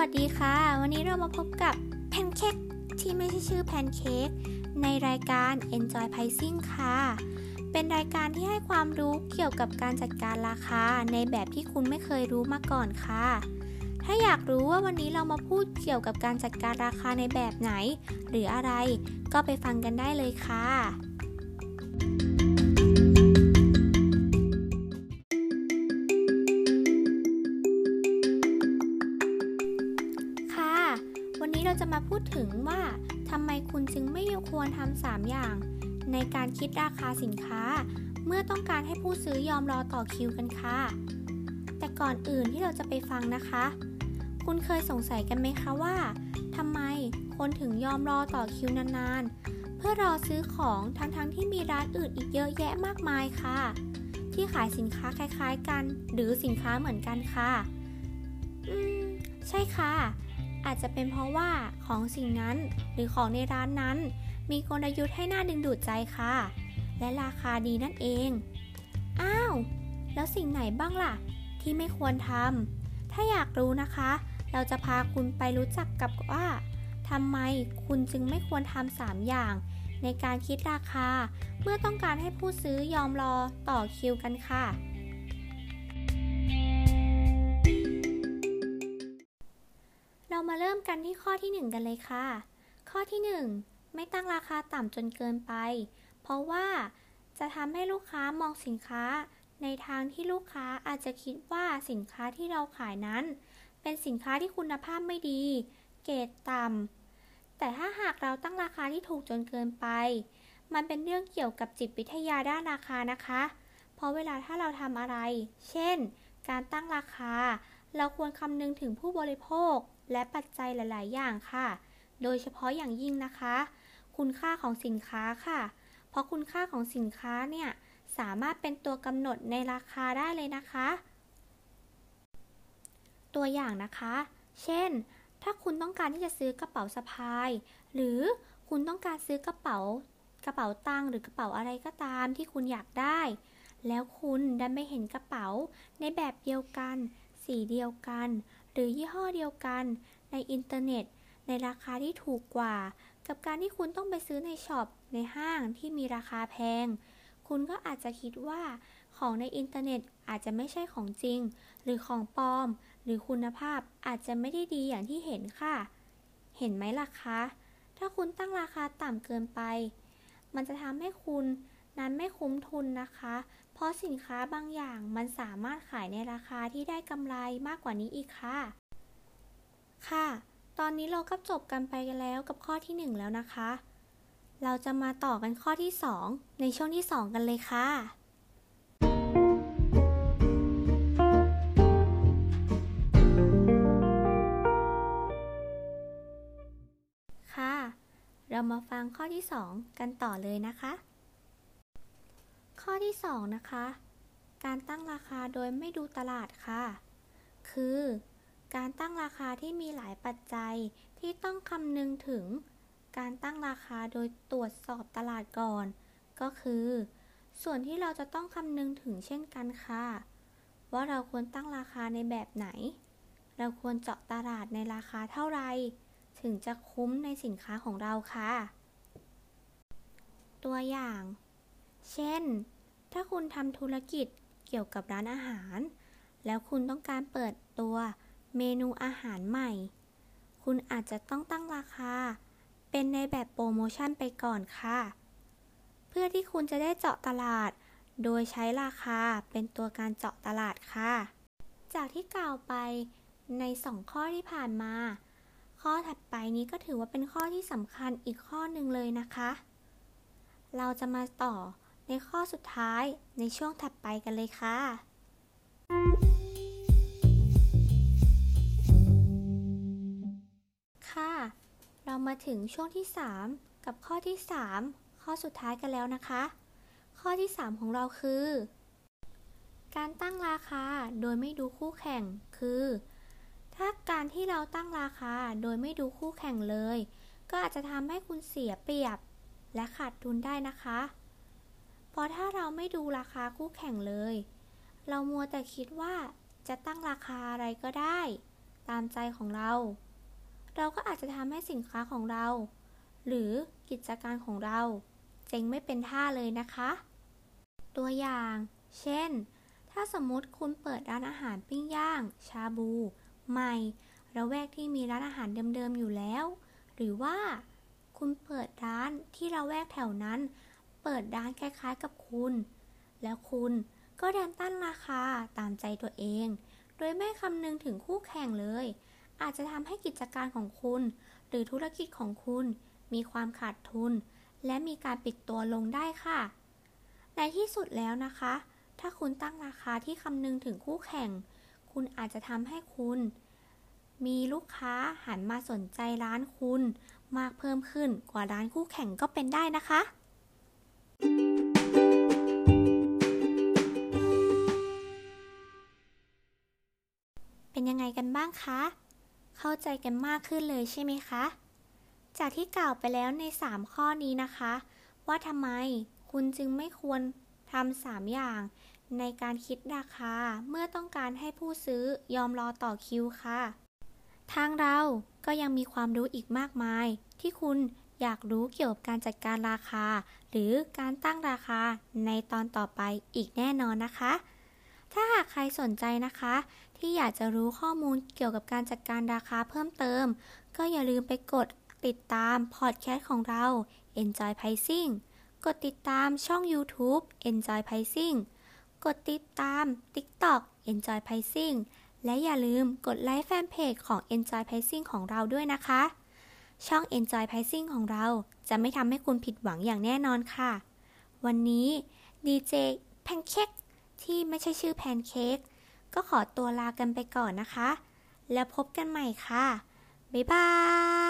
วัสดีค่ะ วันนี้เรามาพบกับแพนเค้กที่ไม่ใช่ชื่อแพนเค้กในรายการ Enjoy Pricing ค่ะ เป็นรายการที่ให้ความรู้เกี่ยวกับการจัดการราคาในแบบที่คุณไม่เคยรู้มาก่อนค่ะ ถ้าอยากรู้ว่าวันนี้เรามาพูดเกี่ยวกับการจัดการราคาในแบบไหน หรืออะไร ก็ไปฟังกันได้เลยค่ะ 3 อย่าง ในการคิดราคาสินค้า เมื่อต้องการให้ผู้ซื้อยอมรอต่อคิวกันค่ะ แต่ก่อนอื่นที่เราจะไปฟังนะคะ คุณเคยสงสัยกันไหมคะว่าทำไมคนถึงยอมรอต่อคิวนานๆ เพื่อรอซื้อของทั้งๆทที่มีร้านอื่นอีกเยอะแยะมากมายค่ะ ที่ขายสินค้าคล้ายๆกัน หรือสินค้าเหมือนกันค่ะอืมใช่ค่ะอาจจะเป็นเพราะว่าของสิ่งนั้นหรือของในร้านนั้น มีกลยุทธ์ให้หน่าดึงดูดใจค่ะ และราคาดีนั่นเอง อ้าว แล้วสิ่งไหนบ้างล่ะ ที่ไม่ควรทำถ้าอยากรู้นะคะ เราจะพาคุณไปรู้จักกับว่าทำไมคุณจึงไม่ควรทำสามอย่าง ในการคิดราคา เมื่อต้องการให้ผู้ซื้อยอมรอต่อคิวกันค่ะ เรามาเริ่มกันที่ข้อที่ 1 กันเลยค่ะ ข้อที่ 1 ไม่ตั้งราคาต่ำจนเกินไป เพราะว่าจะทำให้ลูกค้ามองสินค้า ในทางที่ลูกค้าอาจจะคิดว่าสินค้าที่เราขายนั้น เป็นสินค้าที่คุณภาพไม่ดี เกรดต่ำแต่ถ้าหากเราตั้งราคาที่ถูกจนเกินไป มันเป็นเรื่องเกี่ยวกับจิตวิทยาด้านราคานะคะ เพราะเวลาถ้าเราทำอะไร เช่น การตั้งราคา เราควรคำนึงถึงผู้บริโภคและปัจจัยหลาย ๆ อย่างค่ะ โดยเฉพาะอย่างยิ่งนะคะ คุณค่าของสินค้าค่ะ เพราะคุณค่าของสินค้าเนี่ยสามารถเป็นตัวกำหนดในราคาได้เลยนะคะ ตัวอย่างนะคะ เช่น ถ้าคุณต้องการที่จะซื้อกระเป๋าสะพาย หรือคุณต้องการซื้อกระเป๋ากระเป๋าตังค์หรือกระเป๋าอะไรก็ตามที่คุณอยากได้ แล้วคุณดันไม่เห็นกระเป๋าในแบบเดียวกัน สีเดียวกัน หรือยี่ห้อเดียวกัน ในอินเทอร์เน็ต ในราคาที่ถูกกว่า กับการที่คุณต้องไปซื้อใน shop ในห้างที่มีราคาแพง คุณก็อาจจะคิดว่าของในอินเทอร์เน็ตอาจจะไม่ใช่ของจริง หรือของปลอม หรือคุณภาพอาจจะไม่ได้ดีอย่างที่เห็นค่ะ เห็นไหมล่ะคะ ถ้าคุณตั้งราคาต่ำเกินไป มันจะทำให้คุณนั้นไม่คุ้มทุนนะคะ เพราะสินค้าบางอย่างมันสามารถขายในราคาที่ได้กำไรมากกว่านี้อีกค่ะ ค่ะ ตอนนี้เราก็จบกันไปกันแล้วกับข้อที่ 1 แล้วนะคะ เราจะมาต่อกันข้อที่ 2 ในช่วงที่ 2 กันเลยค่ะ ค่ะ เรามาฟังข้อที่ 2 กันต่อเลยนะคะ ข้อที่ 2 นะคะ การตั้งราคาโดยไม่ดูตลาดค่ะ คือ การตั้งราคาที่มีหลายปัจจัยที่ต้องคำนึงถึง การตั้งราคาโดยตรวจสอบตลาดก่อน ก็คือ ส่วนที่เราจะต้องคำนึงถึงเช่นกันค่ะ ว่าเราควรตั้งราคาในแบบไหน เราควรเจาะตลาดในราคาเท่าไหร่ถึงจะคุ้มในสินค้าของเราค่ะ ตัวอย่าง เช่น ถ้าคุณทำธุรกิจเกี่ยวกับร้านอาหาร แล้วคุณต้องการเปิดตัว เมนูอาหารใหม่ คุณอาจจะต้องตั้งราคา เป็นในแบบโปรโมชั่นไปก่อนค่ะ เพื่อที่คุณจะได้เจาะตลาด โดยใช้ราคาเป็นตัวการเจาะตลาดค่ะ จากที่กล่าวไปใน 2 ข้อที่ผ่านมา ข้อถัดไปนี้ก็ถือว่าเป็นข้อที่สำคัญอีกข้อหนึ่งเลยนะคะ เราจะมาต่อในข้อสุดท้ายในช่วงถัดไปกันเลยค่ะค่ะ มาถึงช่วงที่ 3 กับข้อที่ 3 ข้อสุดท้ายกันแล้วนะคะ ข้อที่ 3 ของเราคือ การตั้งราคาโดยไม่ดูคู่แข่ง คือ ถ้าการที่เราตั้งราคาโดยไม่ดูคู่แข่งเลย ก็อาจจะทำให้คุณเสียเปรียบ และขาดทุนได้นะคะเพราะถ้าเราไม่ดูราคาคู่แข่งเลย เรามัวแต่คิดว่าจะตั้งราคาอะไรก็ได้ตตามใจของเรา เราก็อาจจะทำให้สินค้าของเรา หรือกิจการของเรา เจ๊งไม่เป็นท่าเลยนะคะ ตัวอย่าง เช่น ถ้าสมมติคุณเปิดร้านอาหารปิ้งย่าง ชาบู ใหม่ระแวกที่มีร้านอาหารเดิมๆอยู่แล้ว หรือว่า คุณเปิดร้านที่ระแวกแถวนั้น เปิดร้านคล้ายๆกับคุณ แล้วคุณก็ดันตั้นราคาตามใจตัวเอง โดยไม่คำนึงถึงคู่แข่งเลย อาจจะทำให้กิจการของคุณ หรือธุรกิจของคุณ มีความขาดทุน และมีการปิดตัวลงได้ค่ะ ในที่สุดแล้วนะคะ ถ้าคุณตั้งราคาที่คำนึงถึงคู่แข่ง คุณอาจจะทำให้คุณ มีลูกค้าหันมาสนใจร้านคุณ มากเพิ่มขึ้นกว่าร้านคู่แข่งก็เป็นได้นะคะเป็นยังไงกันบ้างคะ เข้าใจกันมากขึ้นเลยใช่ไหมคะ จากที่กล่าวไปแล้วใน 3 ข้อนี้นะคะ ว่าทำไมคุณจึงไม่ควรทำ3อย่าง ในการคิดราคาเมื่อต้องการให้ผู้ซื้อยอมรอต่อคิวค่ะ ทางเราก็ยังมีความรู้อีกมากมาย ที่คุณอยากรู้เกี่ยวกับการจัดการราคา หรือการตั้งราคาในตอนต่อไปอีกแน่นอนนะคะ ถ้าหากใครสนใจนะคะ ที่อยากจะรู้ข้อมูลเกี่ยวกับการจัดการราคาเพิ่มเติม ก็อย่าลืมไปกดติดตามพอดแคสต์ของเรา Enjoy Pricing กดติดตามช่อง YouTube Enjoy Pricing กดติดตาม TikTok Enjoy Pricing และอย่าลืมกดไลค์แฟนเพจของ Enjoy Pricing ของเราด้วยนะคะ ช่อง Enjoy Pricing ของเราจะไม่ทำให้คุณผิดหวังอย่างแน่นอนค่ะ วันนี้ดีเจแพนเค้กที่ไม่ใช่ชื่อแพนเค้ก ก็ขอตัวลากันไปก่อนนะคะ แล้วพบกันใหม่ค่ะ บ๊ายบาย